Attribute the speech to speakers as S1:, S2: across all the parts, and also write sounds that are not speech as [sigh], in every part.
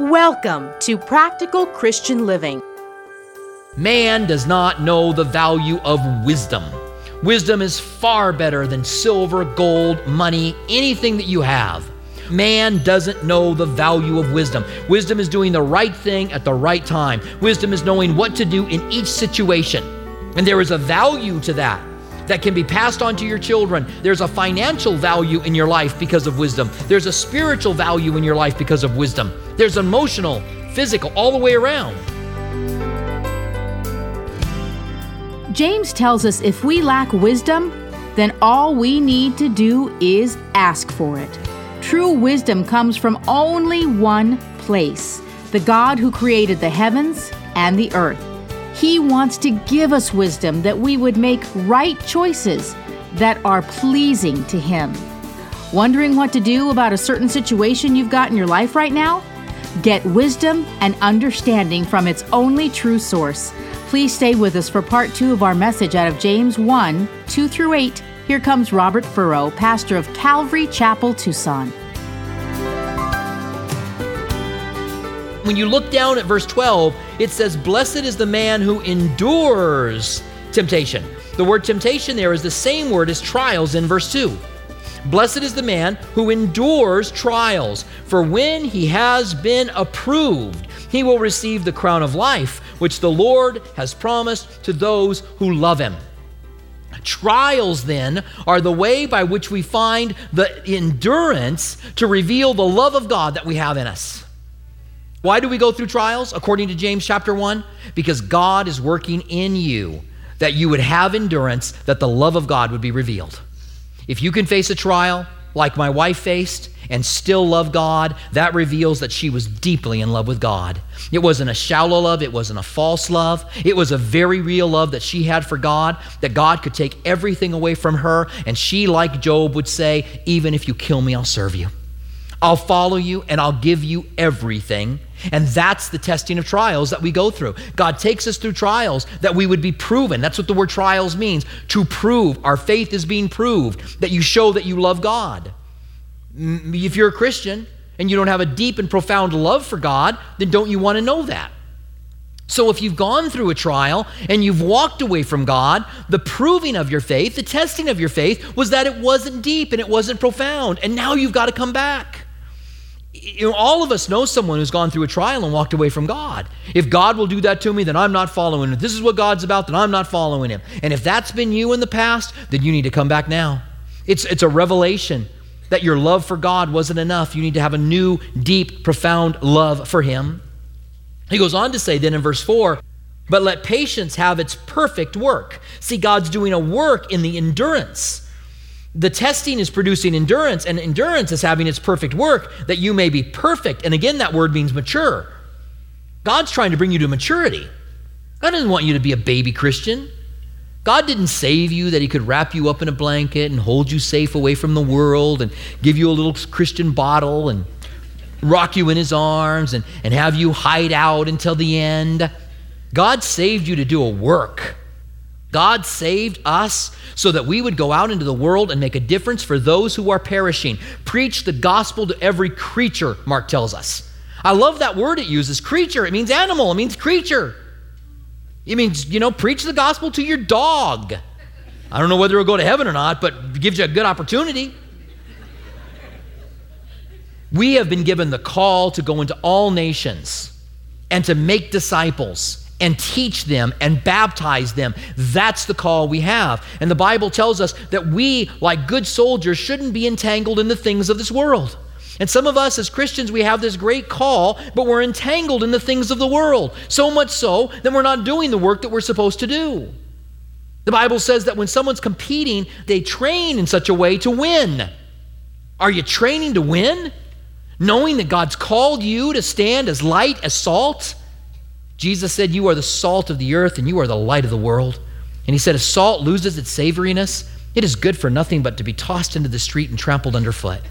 S1: Welcome to Practical Christian Living.
S2: Man does not know the value of wisdom. Wisdom is far better than silver, gold, money, anything that you have. Man doesn't know the value of wisdom. Wisdom is doing the right thing at the right time. Wisdom is knowing what to do in each situation. And there is a value to that that can be passed on to your children. There's a financial value in your life because of wisdom. There's a spiritual value in your life because of wisdom. There's emotional, physical, all the way around.
S3: James tells us if we lack wisdom, then all we need to do is ask for it. True wisdom comes from only one place the God who created the heavens and the earth. He wants to give us wisdom that we would make right choices that are pleasing to Him. Wondering what to do about a certain situation you've got in your life right now? Get wisdom and understanding from its only true source. Please stay with us for part two of our message out of James 1 2 through 8. Here comes Robert Furrow, pastor of Calvary Chapel, Tucson.
S2: When you look down at verse 12, it says, Blessed is the man who endures temptation. The word temptation there is the same word as trials in verse 2. Blessed is the man who endures trials, for when he has been approved, he will receive the crown of life, which the Lord has promised to those who love him. Trials, then, are the way by which we find the endurance to reveal the love of God that we have in us. Why do we go through trials, according to James chapter 1? Because God is working in you that you would have endurance, that the love of God would be revealed. If you can face a trial like my wife faced and still love God, that reveals that she was deeply in love with God. It wasn't a shallow love, it wasn't a false love. It was a very real love that she had for God, that God could take everything away from her. And she, like Job, would say, Even if you kill me, I'll serve you. I'll follow you and I'll give you everything. And that's the testing of trials that we go through. God takes us through trials that we would be proven. That's what the word trials means to prove. Our faith is being proved, that you show that you love God. If you're a Christian and you don't have a deep and profound love for God, then don't you want to know that? So, if you've gone through a trial and you've walked away from God, the proving of your faith, the testing of your faith, was that it wasn't deep and it wasn't profound. And now you've got to come back you know, all of us know someone who's gone through a trial and walked away from God. If God will do that to me, then I'm not following If this is what God's about, then I'm not following him. And if that's been you in the past, then you need to come back now. It's, it's a revelation that your love for God wasn't enough. You need to have a new, deep, profound love for him. He goes on to say then in verse 4 but let patience have its perfect work. See, God's doing a work in the endurance the testing is producing endurance, and endurance is having its perfect work that you may be perfect. And again, that word means mature. God's trying to bring you to maturity. God doesn't want you to be a baby Christian. God didn't save you that He could wrap you up in a blanket and hold you safe away from the world and give you a little Christian bottle and rock you in His arms and, and have you hide out until the end. God saved you to do a work. God saved us so that we would go out into the world and make a difference for those who are perishing. Preach the gospel to every creature, Mark tells us. I love that word it uses creature. It means animal, it means creature. It means, you know, preach the gospel to your dog. I don't know whether it'll go to heaven or not, but it gives you a good opportunity. We have been given the call to go into all nations and to make disciples and teach them and baptize them. That's the call we have. And the Bible tells us that we, like good soldiers, shouldn't be entangled in the things of this world. And some of us as Christians, we have this great call, but we're entangled in the things of the world. So much so that we're not doing the work that we're supposed to do. The Bible says that when someone's competing, they train in such a way to win. Are you training to win? Knowing that God's called you to stand as light as salt? Jesus said, You are the salt of the earth and you are the light of the world. And he said, If salt loses its savoriness, it is good for nothing but to be tossed into the street and trampled underfoot.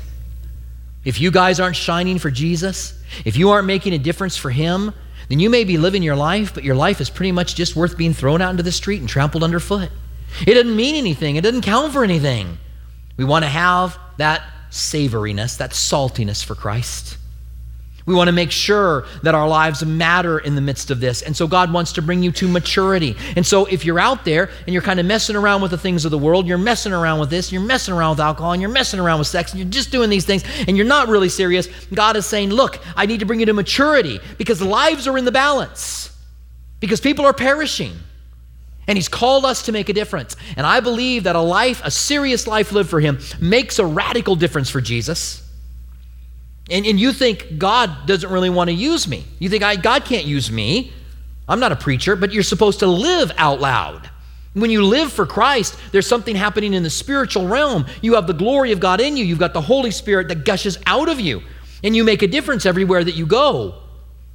S2: If you guys aren't shining for Jesus, if you aren't making a difference for Him, then you may be living your life, but your life is pretty much just worth being thrown out into the street and trampled underfoot. It doesn't mean anything, it doesn't count for anything. We want to have that savoriness, that saltiness for Christ. We want to make sure that our lives matter in the midst of this. And so God wants to bring you to maturity. And so if you're out there and you're kind of messing around with the things of the world, you're messing around with this, you're messing around with alcohol, and you're messing around with sex, and you're just doing these things, and you're not really serious, God is saying, Look, I need to bring you to maturity because lives are in the balance, because people are perishing. And he's called us to make a difference. And I believe that a life, a serious life lived for him, makes a radical difference for Jesus. And, and you think God doesn't really want to use me. You think I, God can't use me. I'm not a preacher, but you're supposed to live out loud. When you live for Christ, there's something happening in the spiritual realm. You have the glory of God in you, you've got the Holy Spirit that gushes out of you, and you make a difference everywhere that you go.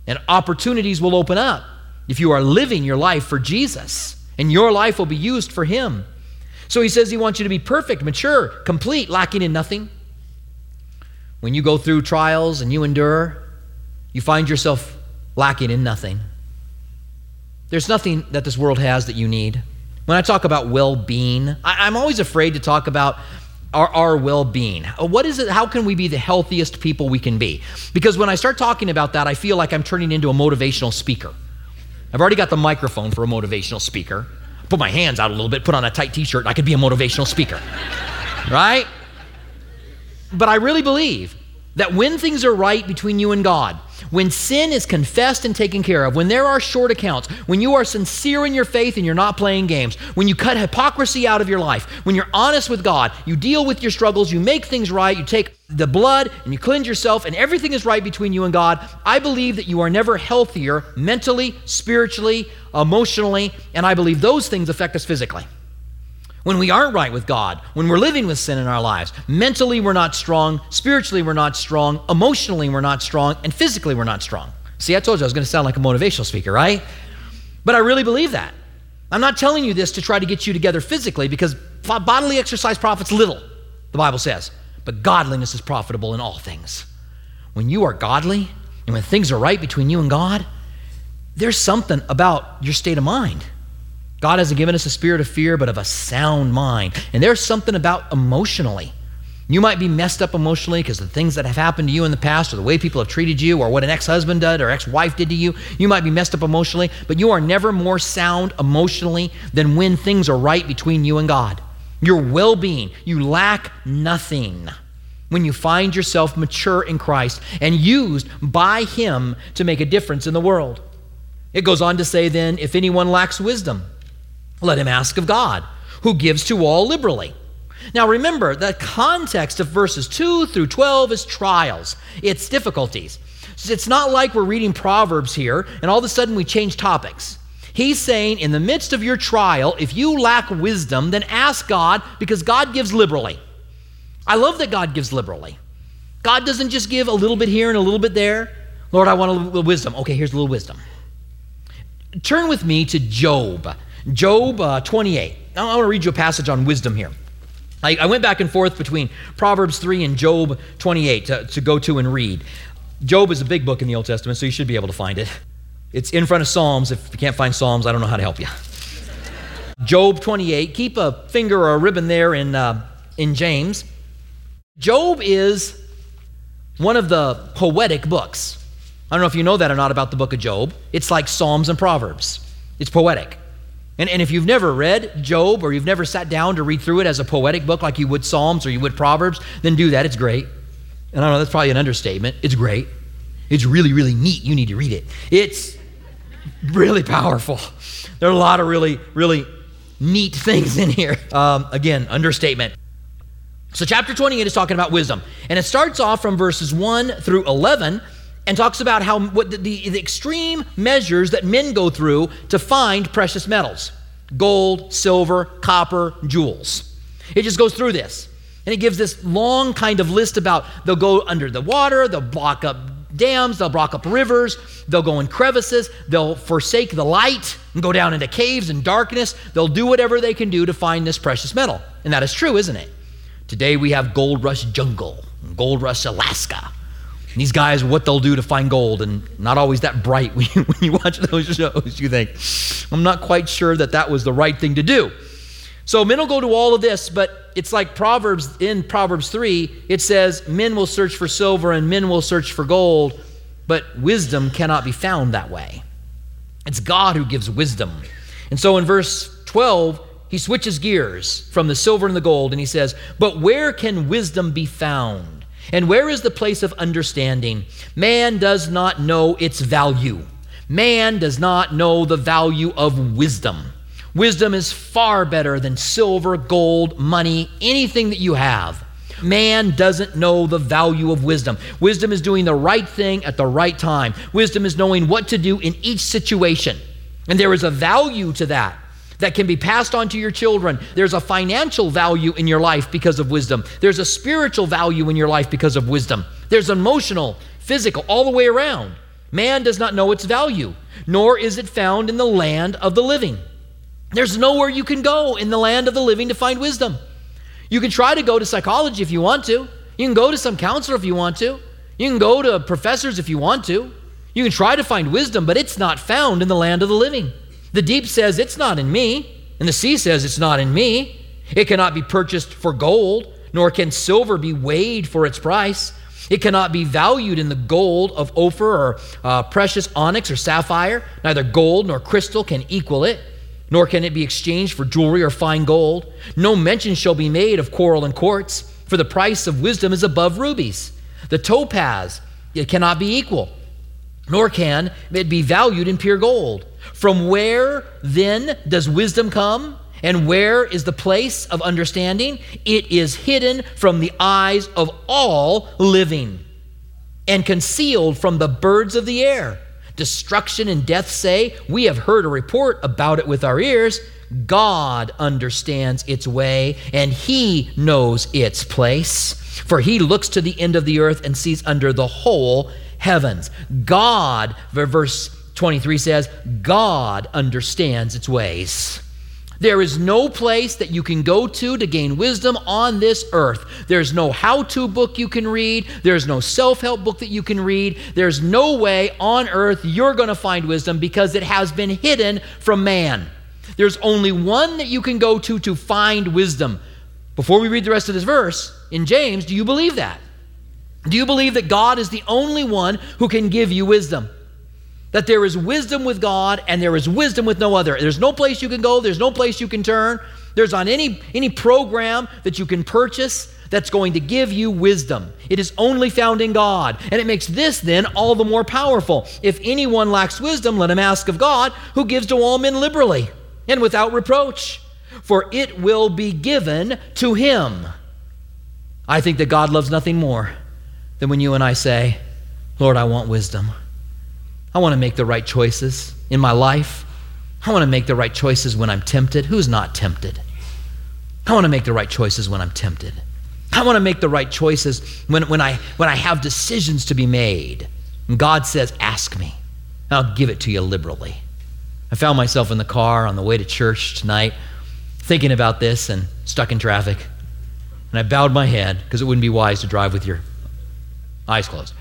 S2: And opportunities will open up if you are living your life for Jesus, and your life will be used for Him. So He says He wants you to be perfect, mature, complete, lacking in nothing. When you go through trials and you endure, you find yourself lacking in nothing. There's nothing that this world has that you need. When I talk about well being, I'm always afraid to talk about our, our well being. Uh, what is it? How can we be the healthiest people we can be? Because when I start talking about that, I feel like I'm turning into a motivational speaker. I've already got the microphone for a motivational speaker. Put my hands out a little bit, put on a tight t shirt, and I could be a motivational speaker. [laughs] right? But I really believe that when things are right between you and God, when sin is confessed and taken care of, when there are short accounts, when you are sincere in your faith and you're not playing games, when you cut hypocrisy out of your life, when you're honest with God, you deal with your struggles, you make things right, you take the blood and you cleanse yourself, and everything is right between you and God, I believe that you are never healthier mentally, spiritually, emotionally, and I believe those things affect us physically when we aren't right with God, when we're living with sin in our lives. Mentally, we're not strong. Spiritually, we're not strong. Emotionally, we're not strong. And physically, we're not strong. See, I told you I was going to sound like a motivational speaker, right? But I really believe that. I'm not telling you this to try to get you together physically because bodily exercise profits little, the Bible says. But godliness is profitable in all things. When you are godly and when things are right between you and God, there's something about your state of mind God hasn't given us a spirit of fear, but of a sound mind. And there's something about emotionally. You might be messed up emotionally because the things that have happened to you in the past, or the way people have treated you, or what an ex husband did or ex wife did to you. You might be messed up emotionally, but you are never more sound emotionally than when things are right between you and God. Your well being, you lack nothing when you find yourself mature in Christ and used by Him to make a difference in the world. It goes on to say, then, if anyone lacks wisdom, let him ask of God, who gives to all liberally. Now remember, the context of verses 2 through 12 is trials, it's difficulties. It's not like we're reading Proverbs here and all of a sudden we change topics. He's saying, in the midst of your trial, if you lack wisdom, then ask God because God gives liberally. I love that God gives liberally. God doesn't just give a little bit here and a little bit there. Lord, I want a little wisdom. Okay, here's a little wisdom. Turn with me to Job Job uh, 28. I want to read you a passage on wisdom here. I, I, went back and forth between Proverbs 3 and Job 28 to, to go to and read. Job is a big book in the Old Testament, so you should be able to find it. It's in front of Psalms. If you can't find Psalms, I don't know how to help you. Job 28. Keep a finger or a ribbon there in, uh, in James. Job is one of the poetic books. I don't know if you know that or not about the book of Job. It's like Psalms and Proverbs, it's poetic. And, and if you've never read Job or you've never sat down to read through it as a poetic book like you would Psalms or you would Proverbs, then do that. It's great. And I don't know, that's probably an understatement. It's great. It's really, really neat. You need to read it. It's really powerful. There are a lot of really, really neat things in here. Um, again, understatement. So, chapter 28 is talking about wisdom. And it starts off from verses 1 through 11 and talks about how what the, the, the extreme measures that men go through to find precious metals gold, silver, copper, jewels. It just goes through this. And it gives this long kind of list about they'll go under the water, they'll block up dams, they'll block up rivers, they'll go in crevices, they'll forsake the light and go down into caves and darkness. They'll do whatever they can do to find this precious metal. And that is true, isn't it? Today we have Gold Rush Jungle, Gold Rush Alaska. And these guys, what they'll do to find gold, and not always that bright [laughs] when you, when you watch those shows. You think, I'm not quite sure that that was the right thing to do. So men will go to all of this, but it's like Proverbs in Proverbs 3, it says, Men will search for silver and men will search for gold, but wisdom cannot be found that way. It's God who gives wisdom. And so in verse 12, he switches gears from the silver and the gold and he says, But where can wisdom be found? And where is the place of understanding? Man does not know its value. Man does not know the value of wisdom. Wisdom is far better than silver, gold, money, anything that you have. Man doesn't know the value of wisdom. Wisdom is doing the right thing at the right time. Wisdom is knowing what to do in each situation. And there is a value to that that can be passed on to your children. There's a financial value in your life because of wisdom. There's a spiritual value in your life because of wisdom. There's emotional, physical, all the way around. Man does not know its value, nor is it found in the land of the living. There's nowhere you can go in the land of the living to find wisdom. You can try to go to psychology if you want to. You can go to some counselor if you want to. You can go to professors if you want to. You can try to find wisdom, but it's not found in the land of the living. The deep says, It's not in me, and the sea says, It's not in me. It cannot be purchased for gold, nor can silver be weighed for its price. It cannot be valued in the gold of Ophir or uh, precious onyx or sapphire. Neither gold nor crystal can equal it nor can it be exchanged for jewelry or fine gold. No mention shall be made of coral and quartz, for the price of wisdom is above rubies. The topaz, it cannot be equal, nor can it be valued in pure gold. From where then does wisdom come? And where is the place of understanding? It is hidden from the eyes of all living and concealed from the birds of the air destruction and death say, We have heard a report about it with our ears. God understands its way, and He knows its place. For He looks to the end of the earth and sees under the whole heavens. God, verse 23 says, God understands its ways. There is no place that you can go to to gain wisdom on this earth. There's no how to book you can read. There's no self help book that you can read. There's no way on earth you're going to find wisdom because it has been hidden from man. There's only one that you can go to to find wisdom. Before we read the rest of this verse in James, do you believe that? Do you believe that God is the only one who can give you wisdom? That there is wisdom with God and there is wisdom with no other. There's no place you can go, there's no place you can turn. There's on any any program that you can purchase that's going to give you wisdom. It is only found in God. And it makes this then all the more powerful. If anyone lacks wisdom, let him ask of God, who gives to all men liberally and without reproach, for it will be given to him. I think that God loves nothing more than when you and I say, Lord, I want wisdom. I want to make the right choices in my life. I want to make the right choices when I'm tempted. Who's not tempted? I want to make the right choices when I'm tempted. I want to make the right choices when, when, I, when I have decisions to be made. And God says, Ask me. I'll give it to you liberally. I found myself in the car on the way to church tonight thinking about this and stuck in traffic. And I bowed my head because it wouldn't be wise to drive with your eyes closed.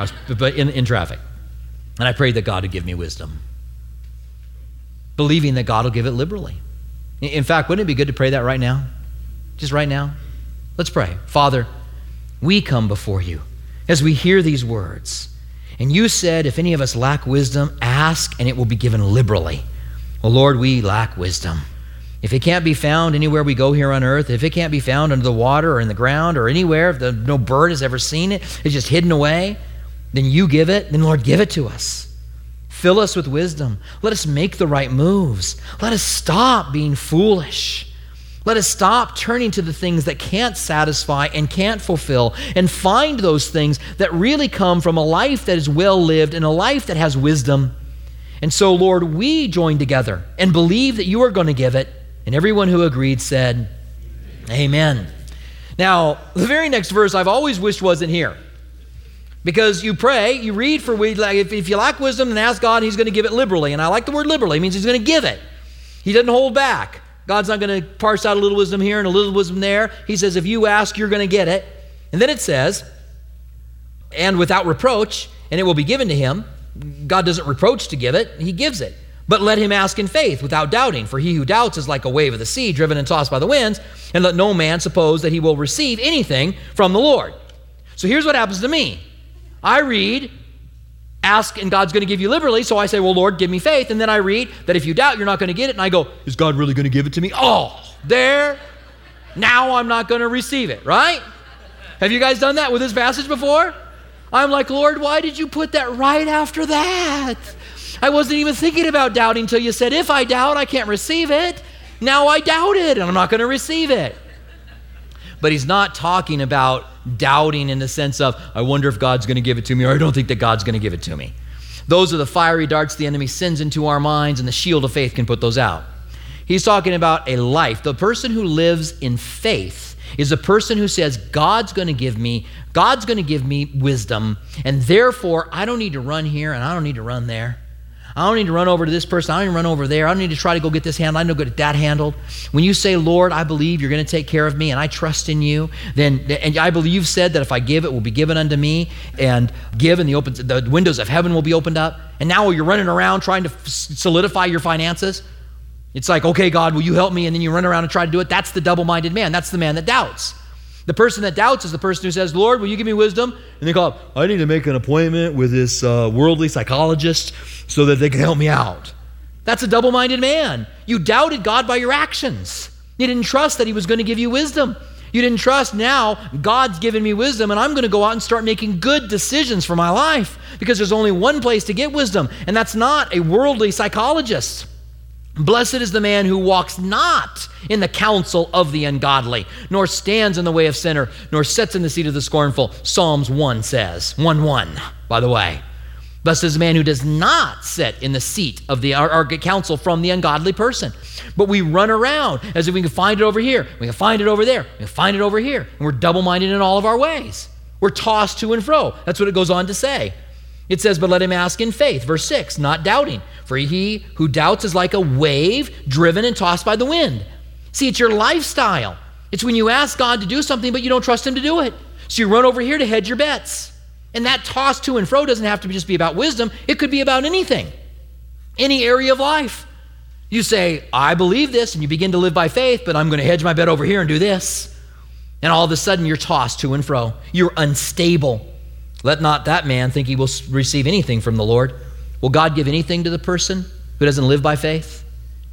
S2: I was, but in, in traffic. And I prayed that God would give me wisdom, believing that God will give it liberally. In fact, wouldn't it be good to pray that right now? Just right now? Let's pray. Father, we come before you as we hear these words. And you said, if any of us lack wisdom, ask and it will be given liberally. Well, Lord, we lack wisdom. If it can't be found anywhere we go here on earth, if it can't be found under the water or in the ground or anywhere, if the, no bird has ever seen it, it's just hidden away, then you give it, then Lord, give it to us. Fill us with wisdom. Let us make the right moves. Let us stop being foolish. Let us stop turning to the things that can't satisfy and can't fulfill and find those things that really come from a life that is well lived and a life that has wisdom. And so, Lord, we join together and believe that you are going to give it. And everyone who agreed said, Amen. Amen. Now, the very next verse I've always wished wasn't here. Because you pray, you read for like if, if you lack wisdom, then ask God, He's going to give it liberally. And I like the word liberally; it means He's going to give it. He doesn't hold back. God's not going to parse out a little wisdom here and a little wisdom there. He says, if you ask, you're going to get it. And then it says, and without reproach, and it will be given to him. God doesn't reproach to give it; He gives it. But let him ask in faith without doubting, for he who doubts is like a wave of the sea, driven and tossed by the winds. And let no man suppose that he will receive anything from the Lord. So here's what happens to me I read ask and God's going to give you liberally. So I say, Well, Lord, give me faith. And then I read that if you doubt, you're not going to get it. And I go, Is God really going to give it to me? Oh, there. Now I'm not going to receive it, right? Have you guys done that with this passage before? I'm like, Lord, why did you put that right after that? I wasn't even thinking about doubting until you said, If I doubt, I can't receive it. Now I doubt it and I'm not going to receive it. But he's not talking about doubting in the sense of, I wonder if God's going to give it to me, or I don't think that God's going to give it to me. Those are the fiery darts the enemy sends into our minds, and the shield of faith can put those out. He's talking about a life. The person who lives in faith is a person who says, God's going to give me, God's going to give me wisdom, and therefore I don't need to run here and I don't need to run there. I don't need to run over to this person. I don't need to run over there. I don't need to try to go get this handled. I know get that handled. When you say, Lord, I believe you're going to take care of me and I trust in you, then and I believe you've said that if I give, it will be given unto me, and give and the open the windows of heaven will be opened up. And now you're running around trying to solidify your finances. It's like, okay, God, will you help me? And then you run around and try to do it. That's the double-minded man. That's the man that doubts. The person that doubts is the person who says, Lord, will you give me wisdom? And they call, up, I need to make an appointment with this uh, worldly psychologist so that they can help me out. That's a double minded man. You doubted God by your actions. You didn't trust that He was going to give you wisdom. You didn't trust now God's given me wisdom and I'm going to go out and start making good decisions for my life because there's only one place to get wisdom, and that's not a worldly psychologist. Blessed is the man who walks not in the counsel of the ungodly, nor stands in the way of sinner, nor sits in the seat of the scornful. Psalms 1 says, 1 1, by the way. Blessed is the man who does not sit in the seat of the or, or counsel from the ungodly person. But we run around as if we can find it over here, we can find it over there, we can find it over here, and we're double minded in all of our ways. We're tossed to and fro. That's what it goes on to say. It says, But let him ask in faith, verse 6, not doubting. For he who doubts is like a wave driven and tossed by the wind. See, it's your lifestyle. It's when you ask God to do something, but you don't trust him to do it. So you run over here to hedge your bets. And that toss to and fro doesn't have to just be about wisdom, it could be about anything, any area of life. You say, I believe this, and you begin to live by faith, but I'm going to hedge my bet over here and do this. And all of a sudden, you're tossed to and fro. You're unstable. Let not that man think he will receive anything from the Lord. Will God give anything to the person who doesn't live by faith?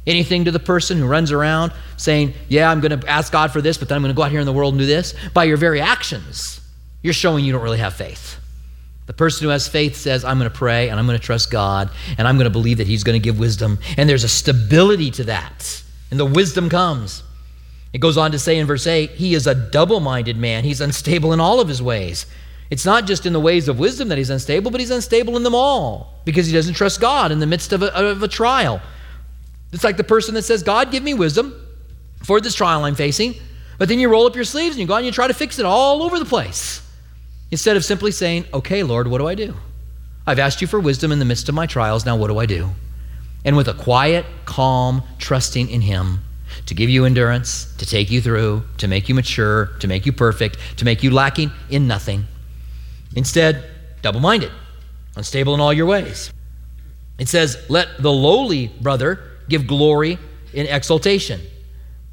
S2: Anything to the person who runs around saying, Yeah, I'm going to ask God for this, but then I'm going to go out here in the world and do this? By your very actions, you're showing you don't really have faith. The person who has faith says, I'm going to pray and I'm going to trust God and I'm going to believe that He's going to give wisdom. And there's a stability to that. And the wisdom comes. It goes on to say in verse 8, He is a double minded man. He's unstable in all of his ways. It's not just in the ways of wisdom that he's unstable, but he's unstable in them all because he doesn't trust God in the midst of a, of a trial. It's like the person that says, God, give me wisdom for this trial I'm facing. But then you roll up your sleeves and you go and you try to fix it all over the place. Instead of simply saying, Okay, Lord, what do I do? I've asked you for wisdom in the midst of my trials. Now, what do I do? And with a quiet, calm, trusting in Him to give you endurance, to take you through, to make you mature, to make you perfect, to make you lacking in nothing. Instead, double minded, unstable in all your ways. It says, Let the lowly brother give glory in exaltation,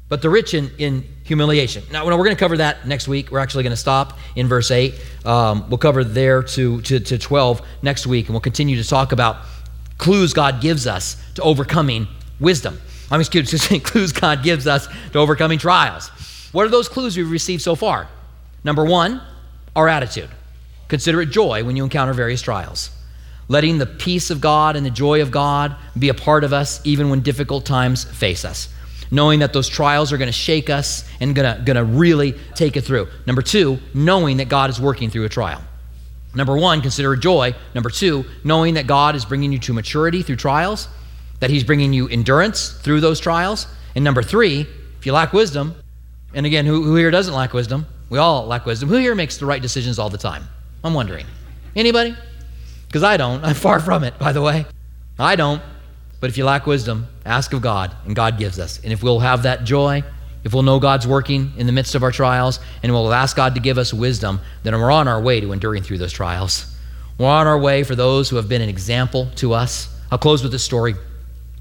S2: but the rich in, in humiliation. Now, we're going to cover that next week. We're actually going to stop in verse 8. Um, we'll cover there to, to, to 12 next week, and we'll continue to talk about clues God gives us to overcoming wisdom. I mean, excuse me, clues God gives us to overcoming trials. What are those clues we've received so far? Number one, our attitude. Consider it joy when you encounter various trials. Letting the peace of God and the joy of God be a part of us even when difficult times face us. Knowing that those trials are going to shake us and going to really take it through. Number two, knowing that God is working through a trial. Number one, consider it joy. Number two, knowing that God is bringing you to maturity through trials, that He's bringing you endurance through those trials. And number three, if you lack wisdom, and again, who, who here doesn't lack wisdom? We all lack wisdom. Who here makes the right decisions all the time? I'm wondering. Anybody? Because I don't. I'm far from it, by the way. I don't. But if you lack wisdom, ask of God, and God gives us. And if we'll have that joy, if we'll know God's working in the midst of our trials, and we'll ask God to give us wisdom, then we're on our way to enduring through those trials. We're on our way for those who have been an example to us. I'll close with this story.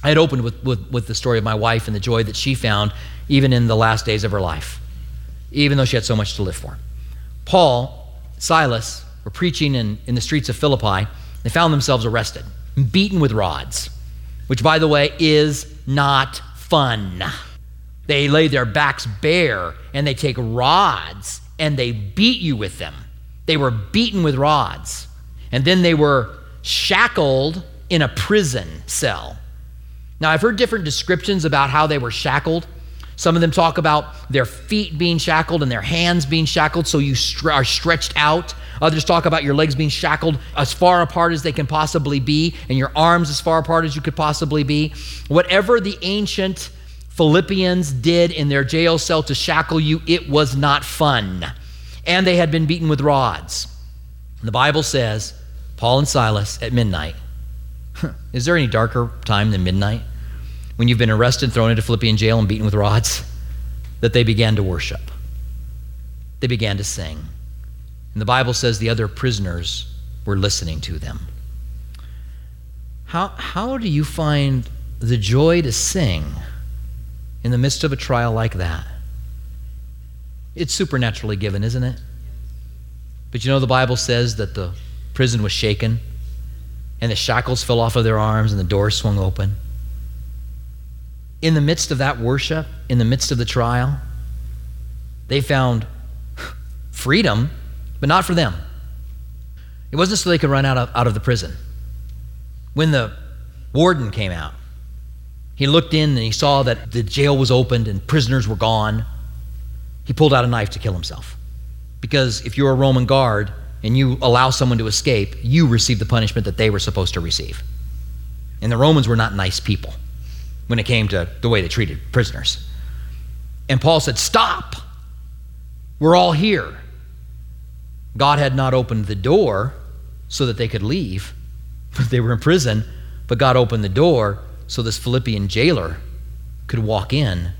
S2: I had opened with, with, with the story of my wife and the joy that she found even in the last days of her life, even though she had so much to live for. Paul, Silas, were preaching in, in the streets of Philippi, They found themselves arrested, beaten with rods, which, by the way, is not fun. They lay their backs bare and they take rods and they beat you with them. They were beaten with rods. And then they were shackled in a prison cell. Now, I've heard different descriptions about how they were shackled. Some of them talk about their feet being shackled and their hands being shackled so you are stretched out. Others talk about your legs being shackled as far apart as they can possibly be and your arms as far apart as you could possibly be. Whatever the ancient Philippians did in their jail cell to shackle you, it was not fun. And they had been beaten with rods. The Bible says, Paul and Silas at midnight. [laughs] Is there any darker time than midnight? When you've been arrested, thrown into Philippian jail, and beaten with rods? That they began to worship. They began to sing. And the Bible says the other prisoners were listening to them. How, how do you find the joy to sing in the midst of a trial like that? It's supernaturally given, isn't it? But you know, the Bible says that the prison was shaken and the shackles fell off of their arms and the doors swung open. In the midst of that worship, in the midst of the trial, they found freedom, but not for them. It wasn't so they could run out of, out of the prison. When the warden came out, he looked in and he saw that the jail was opened and prisoners were gone. He pulled out a knife to kill himself. Because if you're a Roman guard and you allow someone to escape, you receive the punishment that they were supposed to receive. And the Romans were not nice people when it came to the way they treated prisoners. And Paul said, Stop! We're all here. God had not opened the door so that they could leave. But [laughs] they were in prison, but God opened the door so this Philippian jailer could walk in.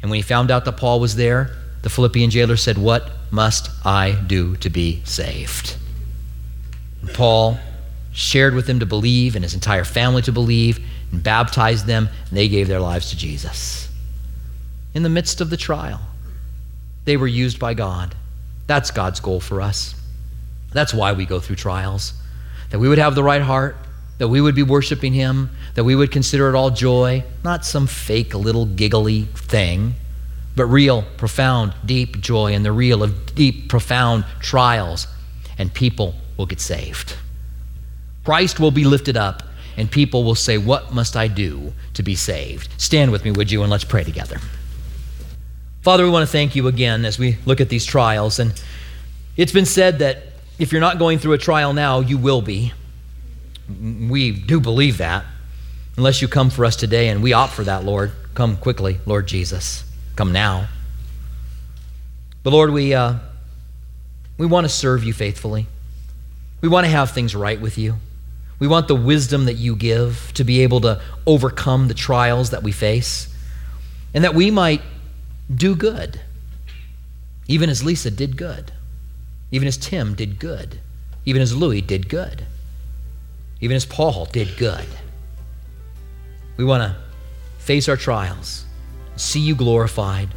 S2: And when he found out that Paul was there, the Philippian jailer said, What must I do to be saved? And Paul shared with him to believe and his entire family to believe and baptized them, and they gave their lives to Jesus. In the midst of the trial, they were used by God. That's God's goal for us. That's why we go through trials, that we would have the right heart, that we would be worshiping Him, that we would consider it all joy, not some fake little giggly thing, but real, profound, deep joy in the real of deep, profound trials, and people will get saved. Christ will be lifted up, and people will say, What must I do to be saved? Stand with me, would you, and let's pray together. Father, we want to thank you again as we look at these trials. And it's been said that if you're not going through a trial now, you will be. We do believe that, unless you come for us today, and we opt for that, Lord. Come quickly, Lord Jesus. Come now. But Lord, we, uh, we want to serve you faithfully. We want to have things right with you. We want the wisdom that you give to be able to overcome the trials that we face, and that we might do good, even as Lisa did good, even as Tim did good, even as Louis did good even as Paul did good. We want to face our trials, see you glorified,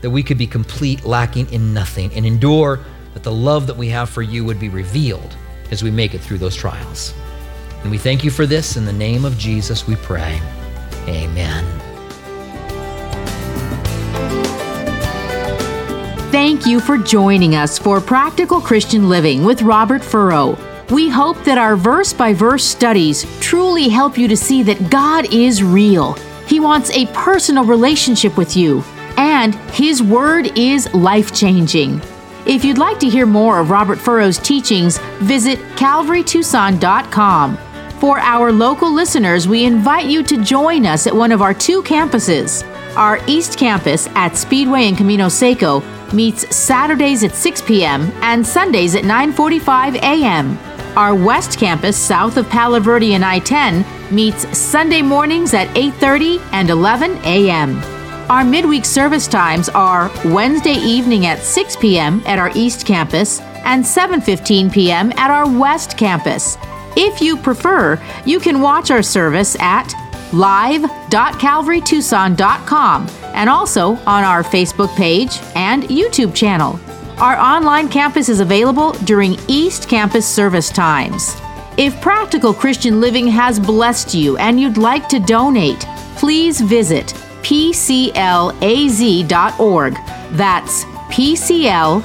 S2: that we could be complete, lacking in nothing, and endure that the love that we have for you would be revealed as we make it through those trials. And we thank you for this. In the name of Jesus, we pray. Amen.
S3: Thank you for joining us for Practical Christian Living with Robert Furrow. We hope that our verse by verse studies truly help you to see that God is real. He wants a personal relationship with you, and His Word is life changing. If you'd like to hear more of Robert Furrow's teachings, visit calvarytucson.com. For our local listeners, we invite you to join us at one of our two campuses. Our East Campus at Speedway and Camino Seco meets Saturdays at 6 p.m. and Sundays at 9:45 a.m. Our West Campus, south of Palo Verde and I-10, meets Sunday mornings at 8:30 and 11 a.m. Our midweek service times are Wednesday evening at 6 p.m. at our East Campus and 7:15 p.m. at our West Campus. If you prefer, you can watch our service at live.calvarytucson.com and also on our Facebook page and YouTube channel. Our online campus is available during East Campus service times. If Practical Christian Living has blessed you and you'd like to donate, please visit pclaz.org. That's pclaz.org,